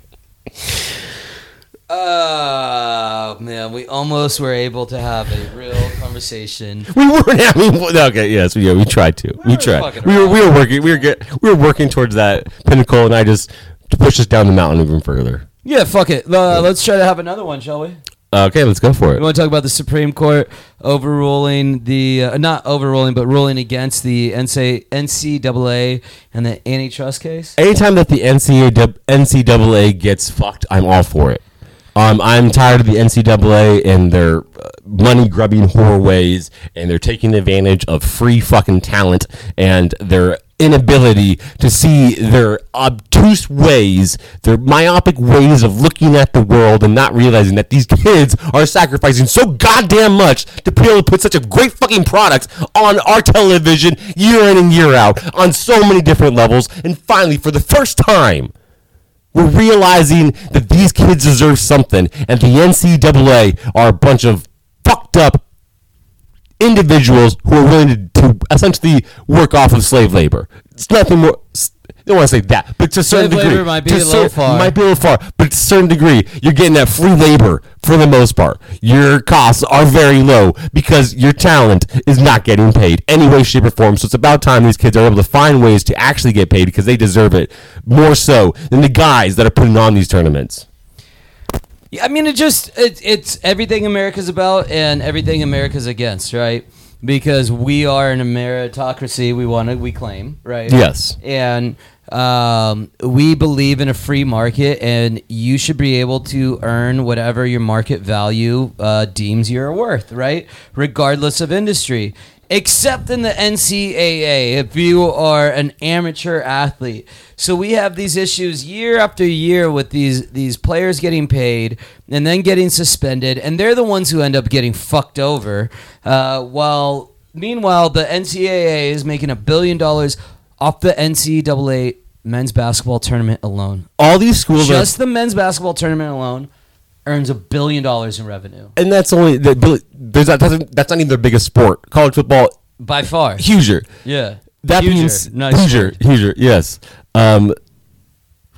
Oh man, we almost were able to have a real conversation. we weren't having. Okay, yes, yeah, we tried to. We, were tried. We were, we were working. We were get, we were working towards that pinnacle, and I just to push us down the mountain even further. Yeah, fuck it. Uh, let's try to have another one, shall we? Okay, let's go for it. We want to talk about the Supreme Court overruling the uh, not overruling, but ruling against the NCAA, and the antitrust case. Anytime that the NCAA gets fucked, I'm all for it. Um, I'm tired of the NCAA and their uh, money grubbing whore ways, and they're taking advantage of free fucking talent and their inability to see their obtuse ways, their myopic ways of looking at the world and not realizing that these kids are sacrificing so goddamn much to be able to put such a great fucking product on our television year in and year out on so many different levels. And finally, for the first time, we're realizing that these kids deserve something, and the NCAA are a bunch of fucked up individuals who are willing to, to essentially work off of slave labor. It's nothing more. Don't want to say that, but to a certain Slave degree, might be to a little far. Might be a little far, but to a certain degree, you're getting that free labor for the most part. Your costs are very low because your talent is not getting paid any way, shape, or form. So it's about time these kids are able to find ways to actually get paid because they deserve it more so than the guys that are putting on these tournaments. Yeah, I mean, it just it, it's everything America's about and everything America's against, right? Because we are an meritocracy. We want to, we claim, right? Yes. and um, we believe in a free market, and you should be able to earn whatever your market value uh, deems you're worth, right? Regardless of industry. Except in the NCAA, if you are an amateur athlete. So we have these issues year after year with these these players getting paid and then getting suspended, and they're the ones who end up getting fucked over. Uh, while meanwhile, the NCAA is making a billion dollars off the NCAA men's basketball tournament alone. All these schools are Just the men's basketball tournament alone earns a billion dollars in revenue and that's only the, there's not, that's, that's not even their biggest sport. College football, by far. huger. Yeah, That Huger. means Nice huger, word. huger. Yes. Um,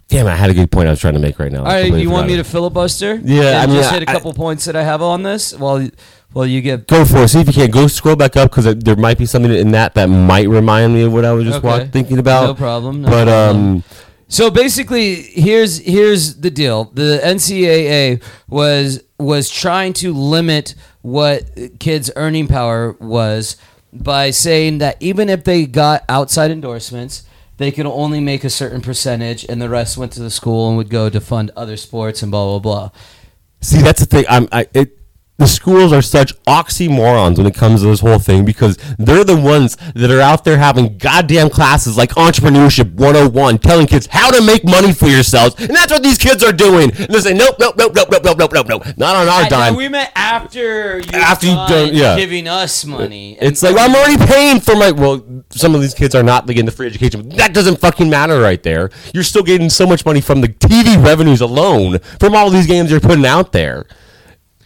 damn, I had a good point I was trying to make right now. All right, you want me to filibuster? Yeah, I mean, just hit a couple points that I have on this while while you get. go for it? See if you can go scroll back up because there might be something in that that might remind me of what I was just Okay. wa- thinking about. No problem. No but problem. um, So basically, here's here's the deal. The NCAA was was trying to limit what kids' earning power was by saying that even if they got outside endorsements, they could only make a certain percentage, and the rest went to the school and would go to fund other sports and blah blah blah. See, that's the thing. I'm. I it. The schools are such oxymorons when it comes to this whole thing because they're the ones that are out there having goddamn classes like Entrepreneurship 101, telling kids how to make money for yourselves, and that's what these kids are doing. And they say, nope, nope, nope, nope, nope, nope, nope, nope, nope, not on our I- dime. we met after you After you've done- yeah. giving us money. It's like I'm already paying for my. Well, some of these kids are not getting the free education. But that doesn't fucking matter right there. You're still getting so much money from the TV revenues alone from all these games you're putting out there.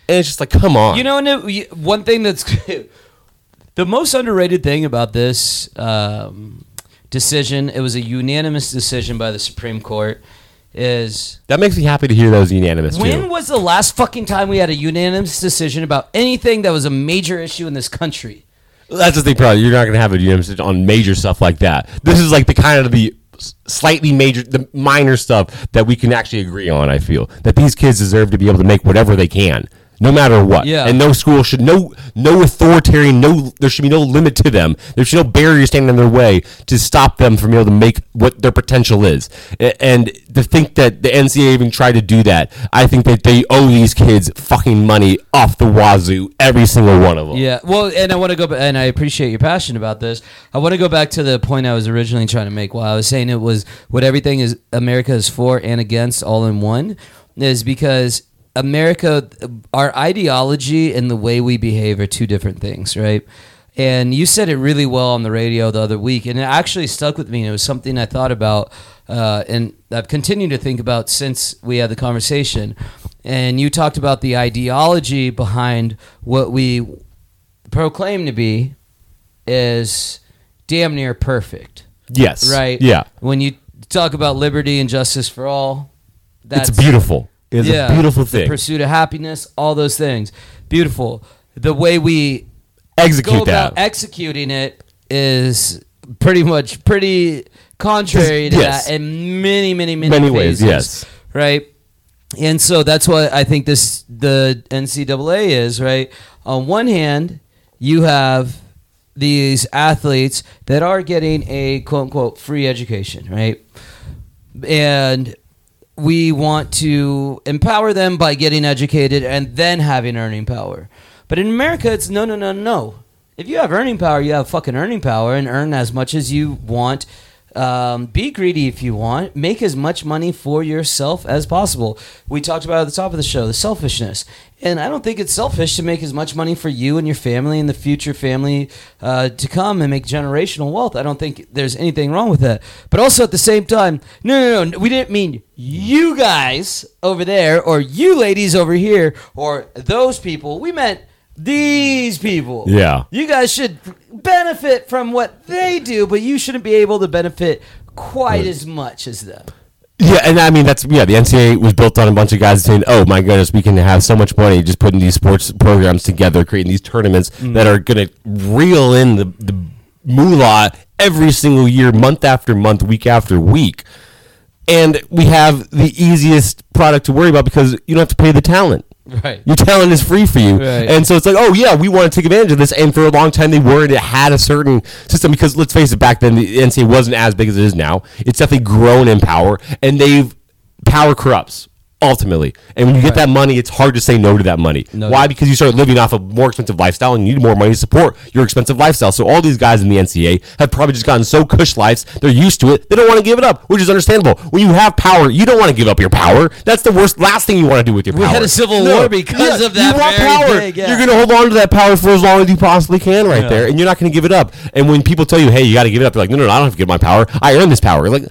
And it's just like, come on. You know, and it- one thing that's the most underrated thing about this um, decision, it was a unanimous decision by the Supreme Court, is that makes me happy to hear that was unanimous when too. was the last fucking time we had a unanimous decision about anything that was a major issue in this country? That's the thing, probably. You're not going to have a unanimous decision on major stuff like that. This is like the kind of the slightly major, the minor stuff that we can actually agree on. I feel that these kids deserve to be able to make whatever they can. No matter what, Yeah. and no school should no no authoritarian no there should be no limit to them. There should be no barrier standing in their way to stop them from being able to make what their potential is. And to think that the NCAA even tried to do that, I think that they owe these kids fucking money off the wazoo, every single one of them. Yeah, well, and I want to go, and I appreciate your passion about this. I want to go back to the point I was originally trying to make. While I was saying it was what everything is America is for and against all in one, is because America, our ideology and the way we behave are two different things, right? And you said it really well on the radio the other week, and it actually stuck with me. It was something I thought about, uh, and I've continued to think about since we had the conversation. And you talked about the ideology behind what we proclaim to be is damn near perfect, Yes. right? Yeah. When you talk about liberty and justice for all, that's it's beautiful. It's a beautiful The pursuit of happiness, all those things, beautiful. The way we Execute go about that. executing it is pretty much pretty contrary to Yes. that in many, many, many, Many ways, yes. right. And so that's what I think this the NCAA is right. On one hand, you have these athletes that are getting a quote unquote free education, right? And we want to empower them by getting educated and then having earning power. But in America, it's no, no, no, no. If you have earning power, you have fucking earning power and earn as much as you want. Um, be greedy if you want. Make as much money for yourself as possible. We talked about at the top of the show the selfishness. And I don't think it's selfish to make as much money for you and your family and the future family uh, to come and make generational wealth. I don't think there's anything wrong with that. But also at the same time, no, no, no, we didn't mean you guys over there or you ladies over here or those people. We meant these people. Yeah. You guys should benefit from what they do, but you shouldn't be able to benefit quite as much as them. Yeah, and I mean that's yeah. The NCAA was built on a bunch of guys saying, "Oh my goodness, we can have so much money just putting these sports programs together, creating these tournaments mm. that are going to reel in the the moolah every single year, month after month, week after week." And we have the easiest product to worry about because you don't have to pay the talent. Right. Your talent is free for you. Right. And so it's like, oh yeah, we want to take advantage of this. And for a long time they weren't. it had a certain system because let's face it, back then the NCAA wasn't as big as it is now. It's definitely grown in power and they've power corrupts ultimately. And when you get that money, it's hard to say no to that money. No Why? Because you start living off a more expensive lifestyle and you need more money to support your expensive lifestyle. So all these guys in the NCAA have probably just gotten so cush lives, they're used to it, they don't want to give it up, which is understandable. When you have power, you don't want to give up your power. That's the worst last thing you want to do with your power. We had a civil war because of that You want power. thing, yeah. You're going to hold on to that power for as long as you possibly can right Yeah. there, and you're not going to give it up. And when people tell you, "Hey, you got to give it up," you're like, "No, no, no, I don't have to give my power. I earn this power." Like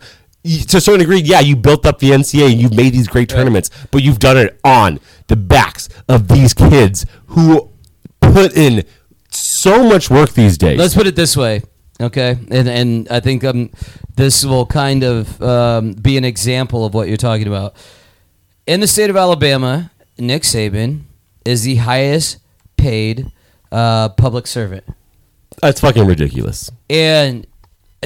to a certain degree, yeah, you built up the NCAA and you've made these great tournaments, but you've done it on the backs of these kids who put in so much work these days. Let's put it this way, okay? And and I think um, this will kind of um, be an example of what you're talking about. In the state of Alabama, Nick Saban is the highest paid uh, public servant, That's fucking ridiculous. and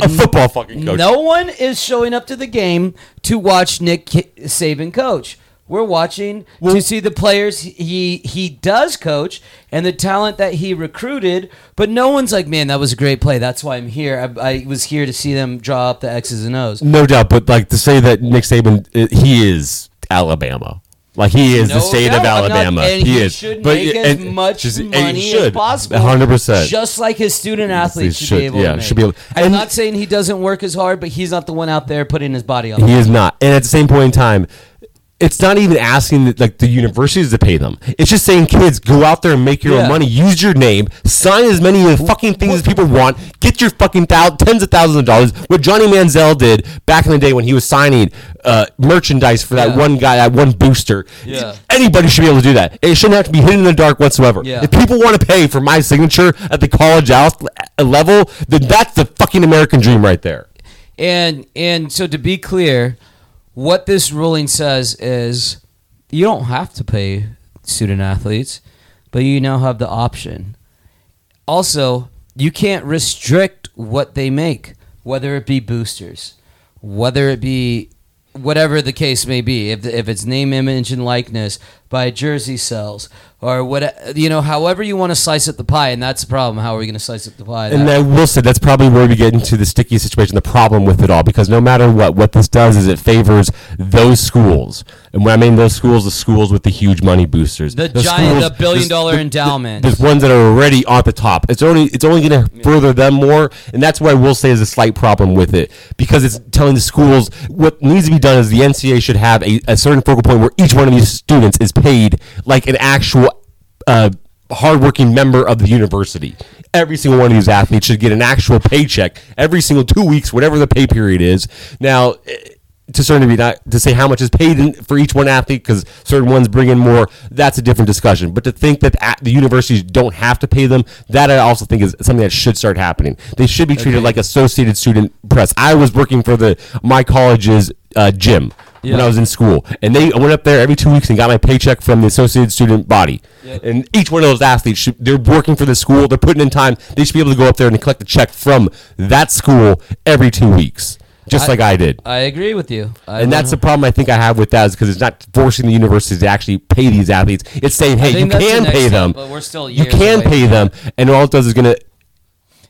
A football fucking coach. no one is showing up to the game to watch Nick Saban coach. We're watching to see the players he he does coach and the talent that he recruited, but no one's like, man, that was a great play. That's why I'm here. I, I was here to see them draw up the X's and O's. No doubt, but like to say that Nick Saban, uh, he is Alabama. Like he is No the state of doubt, not- Alabama. he, he is. should But make as and- much just- money he should, as possible. hundred percent. Just like his student athletes He should, be able yeah, to make. should be able- I'm not saying he doesn't work as hard, but he's not the one out there putting his body on. the He is not. And at the same point in time, it's not even asking the, like the universities to pay them. It's just saying, kids, go out there and make your Yeah. own money. Use your name. Sign as many fucking things as people want. Get your fucking thou- tens of thousands of dollars. What Johnny Manziel did back in the day when he was signing uh, merchandise for that Yeah. one guy, that one booster. Yeah. Anybody should be able to do that. It shouldn't have to be hidden in the dark whatsoever. Yeah. If people want to pay for my signature at the college out level, then that's the fucking American dream right there. And and so to be clear, what this ruling says is you don't have to pay student athletes, but you now have the option. Also, you can't restrict what they make, whether it be boosters, whether it be whatever the case may be, if, if it's name, image, and likeness by jersey sales or what, you know, however you want to slice up the pie, and that's the problem. How are we going to slice up the pie? And I will say that's probably where we get into the sticky situation, the problem with it all, because no matter what, what this does is it favors those schools. And when I mean those schools, the schools with the huge money boosters, The Those giant- schools- the billion the- endowment the- the ones that are already on the top. It's only it's only going to further them more, and that's what I will say is a slight problem with it because it's telling the schools what needs to be done is the NCAA should have a, a certain focal point where each one of these students is paid like an actual uh, hardworking member of the university. Every single one of these athletes should get an actual paycheck every single two weeks, whatever the pay period is. Now. eh, To certain degree, not to say how much is paid in, for each one athlete, because certain ones bring in more. That's a different discussion. But to think that at the universities don't have to pay them, that I also think is something that should start happening. They should be treated like Associated Student Press. I was working for the my college's uh, gym when I was in school, and they I went up there every two weeks and got my paycheck from the Associated Student Body. And each one of those athletes, should, they're working for the school. They're putting in time. They should be able to go up there and collect a check from that school every two weeks, just I- like I did. I agree with you. I And that's the problem I think I have with that is because it's not forcing the universities to actually pay these athletes. It's saying, hey, you the can pay step, them. but we're still you can pay them, and all it does is going to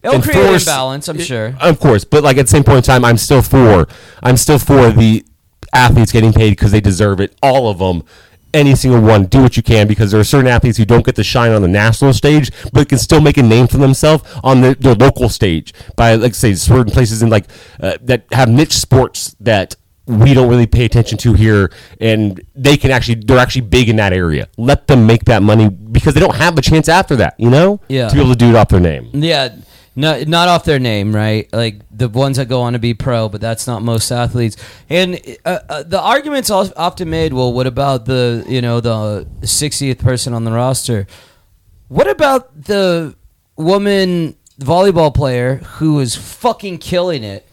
It'll create enforce- imbalance, I'm sure. Of course, but like at the same point in time, I'm still for I'm still for the athletes getting paid because they deserve it. All of them, any single one. Do what you can because there are certain athletes who don't get to shine on the national stage, but can still make a name for themselves on the, the local stage by like say certain places in like uh, that have niche sports that we don't really pay attention to here and they can actually they're actually big in that area let them make that money because they don't have a chance after that you know Yeah. to be able to do it off their name Yeah, no, not off their name, right? Like the ones that go on to be pro, but that's not most athletes. And uh, uh, the argument's often made. Well, what about the you know the 60th person on the roster? What about the woman volleyball player who is fucking killing it?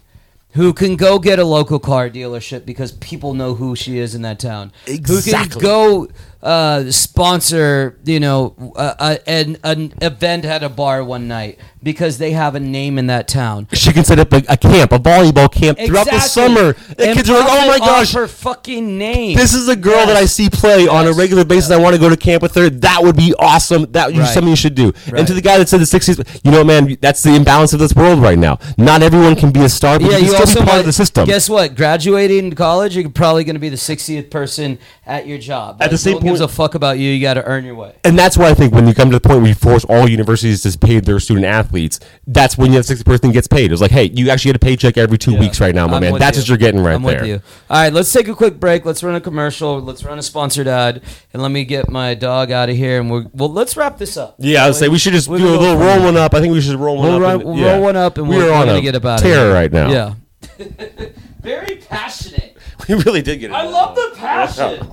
Who can go get a local car dealership because people know who she is in that town? Exactly. Who can go uh, sponsor, you know, uh, an an event at a bar one night because they have a name in that town. she can set up a, a camp, a volleyball camp throughout the Exactly. summer. The And kids are like, "Oh my gosh, her fucking name. this is a girl that I Yes. see play on a Yes. regular basis. I want to go to camp with her. That would be awesome. That would be Right. something you should do." And Right. to the guy that said the '60s, you know, man, that's the imbalance of this world right now. Not everyone can be a star, but Yeah, you can still be part might- of the system. Guess what? Graduating college, you're probably going to be the 60th person at your job. At the same one gives a fuck about you. You got to earn your way. and that's why I think when you come to the point where you force all universities to pay their student athletes, that's when you have 60 person gets paid. It's like, hey, you actually get a paycheck every two weeks right now, my I'm man. That's you. what you're getting right I'm there. with you. All right, let's take a quick break. Let's run a commercial. Let's run a sponsored ad, and let me get my dog out of here. And we're well. Let's wrap this up. Yeah, I would say we should just We do a little roll one up. I think we should roll one We'll, up. and- we'll yeah. roll one up, and we we're, we're on gonna get about tear right now. Yeah. Very passionate. we really did get it. I love the passion.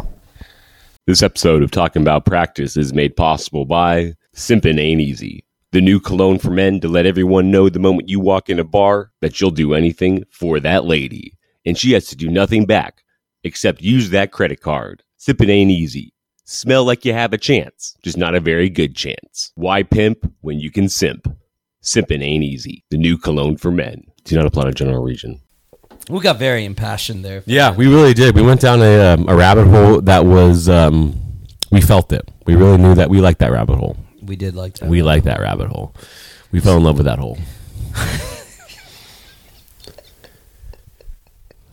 This episode of Talking About Practice is made possible by Simpin Ain't Easy, the new cologne for men to let everyone know the moment you walk in a bar that you'll do anything for that lady. And she has to do nothing back except use that credit card. Simpin Ain't Easy. Smell like you have a chance, just not a very good chance. Why pimp when you can simp? Simpin Ain't Easy, the new cologne for men. Do not apply to general region. We got very impassioned there. Yeah, we really did. We went down a, um, a rabbit hole that was, um, we felt it. We really knew that we liked that rabbit hole. We did like that. We liked that rabbit hole. We fell in love with that hole.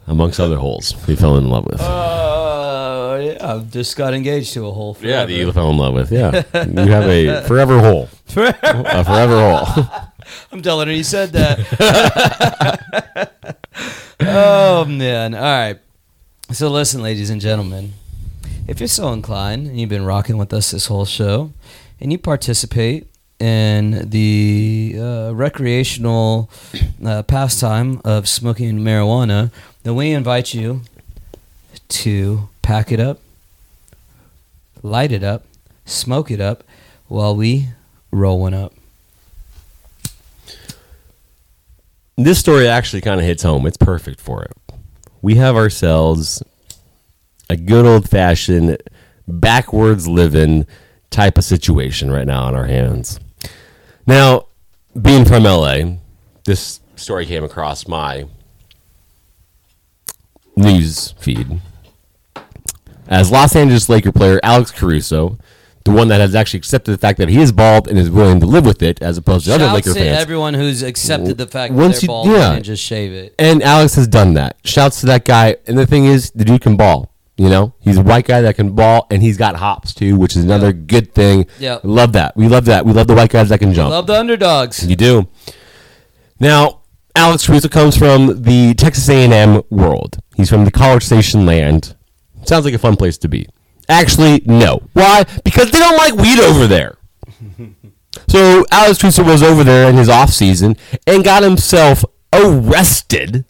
Amongst other holes, we fell in love with. Uh, yeah, I just got engaged to a hole. yeah, that forever. you fell in love with. Yeah, you have a forever hole. Forever. a forever hole. I'm telling her you said that. Oh man! All right. So listen, ladies and gentlemen, if you're so inclined and you've been rocking with us this whole show, and you participate in the uh, recreational uh, pastime of smoking marijuana, then we invite you to pack it up, light it up, smoke it up, while we roll one up. This story actually kind of hits home. It's perfect for it. We have ourselves a good old fashioned backwards living type of situation right now on our hands. Now, being from LA, this story came across my news feed as Los Angeles Laker player Alex Caruso, the one that has actually accepted the fact that he is bald and is willing to live with it, as opposed to other Laker to fans. everyone who's accepted the fact that Once they're you- bald yeah. and just shave it. And Alex has done that. Shouts to that guy. And the thing is, the dude can ball. You know, he's a white guy that can ball, and he's got hops too, which is another good thing. Yeah. love that. We love that. We love the white guys that can jump. Love the underdogs. You do. Now, Alex Caruso comes from the Texas A&M world. He's from the College Station land. Sounds like a fun place to be. Actually, no. Why? Because they don't like weed over there. so Alex Caruso was over there in his off season and got himself arrested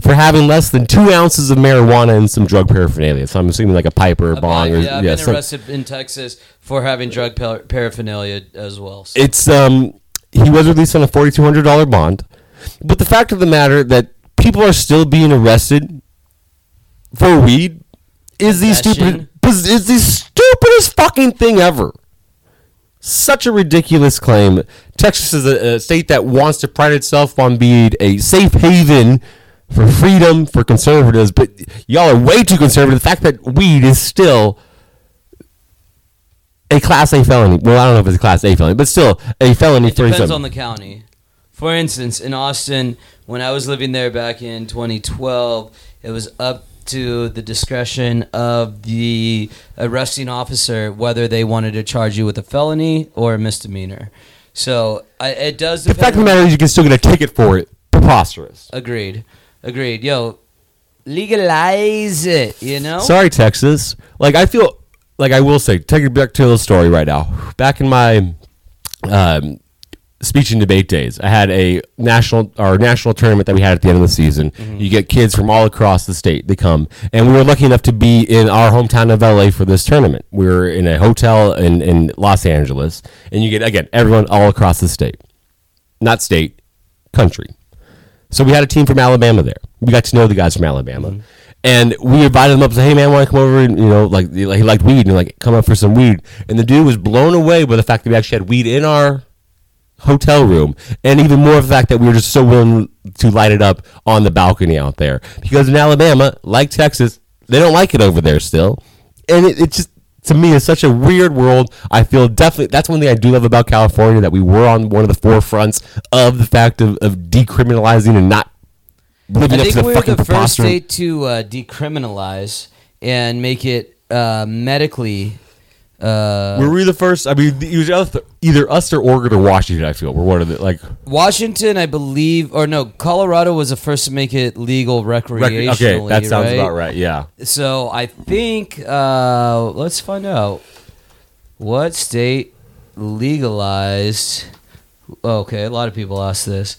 for having less than two ounces of marijuana and some drug paraphernalia. So I'm assuming like a pipe or a bong. or, yeah, I've been some- arrested in Texas for having drug par- paraphernalia as well. So. it's um he was released on a forty two hundred dollar bond, but the fact of the matter that people are still being arrested for weed is the Possession. stupid is the stupidest fucking thing ever. Such a ridiculous claim. Texas is a, a state that wants to pride itself on being a safe haven for freedom for conservatives, but y'all are way too conservative. The fact that weed is still a class A felony. Well, I don't know if it's a class A felony, but still a felony It depends on the county. For instance, in Austin, when I was living there back in 2012, it was up to the discretion of the arresting officer whether they wanted to charge you with a felony or a misdemeanor. So I, it does. The fact of the matter is, you can still get a ticket for it. Preposterous. Agreed. Agreed. Yo, legalize it. You know. Sorry, Texas. Like I feel like I will say, take it back to the story right now. Back in my um, speech and debate days, I had a national or national tournament that we had at the end of the season. Mm-hmm. You get kids from all across the state. They come, and we were lucky enough to be in our hometown of LA for this tournament. We were in a hotel in in Los Angeles, and you get again everyone all across the state, not state, country. So we had a team from Alabama there. We got to know the guys from Alabama, mm-hmm. and we invited them up. and Said, "Hey man, want to come over?" And you know, like he liked weed, and like come up for some weed. And the dude was blown away by the fact that we actually had weed in our hotel room, and even more of the fact that we were just so willing to light it up on the balcony out there. Because in Alabama, like Texas, they don't like it over there still, and it, it just to me is such a weird world. I feel definitely that's one thing I do love about California that we were on one of the forefronts of the fact of, of decriminalizing and not living I up to think the we're fucking the first state to uh, decriminalize and make it uh, medically. Uh, Were we the first? I mean, it was either- us or Oregon or Washington. I feel we're one of the like. Washington, I believe, or no, Colorado was the first to make it legal rec- recreationally. okay, that sounds about right. Yeah. So I think uh, let's find out what state legalized. Okay, a lot of people ask this.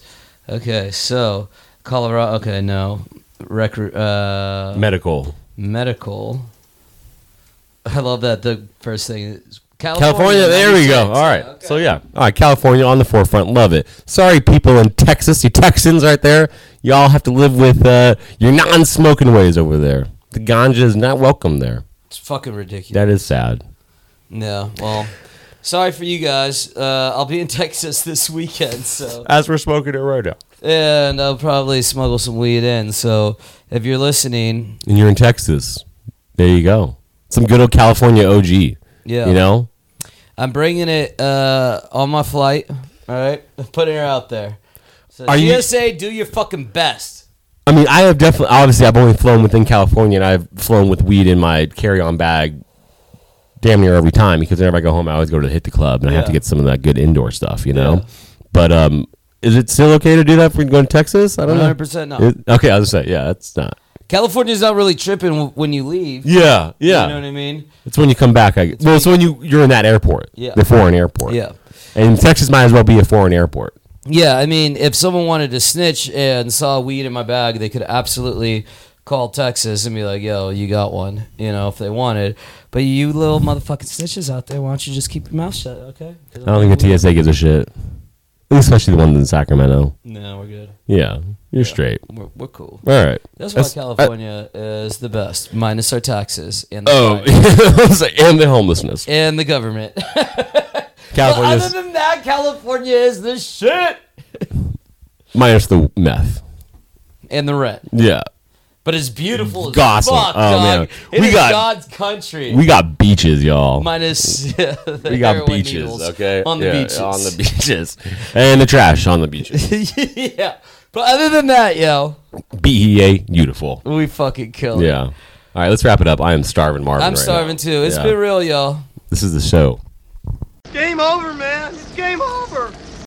Okay, so Colorado. Okay, no, Recre- uh, Medical. medical. I love that. The first thing is California, there we go. All right. Okay. So yeah. All right, California on the forefront. Love it. Sorry people in Texas, you Texans right there. Y'all have to live with uh, your non-smoking ways over there. The ganja is not welcome there. It's fucking ridiculous. That is sad. Yeah, well, sorry for you guys. Uh, I'll be in Texas this weekend, so As we're smoking it right now. and I'll probably smuggle some weed in. So if you're listening, And you're in Texas. There you go. Some good old California OG. yeah, You know? I'm bringing it uh, on my flight. All right, I'm putting her out there. So Are you- TSA, do your fucking best. I mean, I have definitely, obviously, I've only flown within California, and I've flown with weed in my carry-on bag damn near every time because whenever I go home, I always go to hit the club, and I have to get some of that good indoor stuff, you know. Yeah. But um, is it still okay to do that if we're going to Texas? I don't know. 100% no. It- okay, I was gonna say, yeah, it's not. California's not really tripping w- when you leave. Yeah, yeah. You know what I mean? it's when you come back. I guess. Well, it's when you you're in that airport, Yeah. the foreign airport. Yeah. and Texas might as well be a foreign airport. Yeah, I mean, if someone wanted to snitch and saw weed in my bag, they could absolutely call Texas and be like, "Yo, you got one," you know, if they wanted. But you little motherfucking snitches out there, why don't you just keep your mouth shut, okay? I don't think the TSA gives a shit, especially the ones in Sacramento. No, we're good. Yeah, you're straight. We're, we're cool. All right. That's why That's- California uh, is the best, minus our taxes and the Oh, crime. and the homelessness. and the government. California's Other than that, California is the shit minus the meth. and the rent. Yeah. but it's beautiful as Awesome. fuck, Oh, dog. man. It We is got- God's country. We got beaches, y'all. minus yeah, the we got heroin beaches, needles okay? on the Yeah, beaches. On the beaches. And the trash on the beaches. yeah, but other than that, yo, BEA, beautiful. we fucking kill it. Yeah. All right, let's wrap it up. I am starving Marvin. I'm right starving now. too. It's Yeah. been real, y'all. This is the show. Game over, man. It's game over.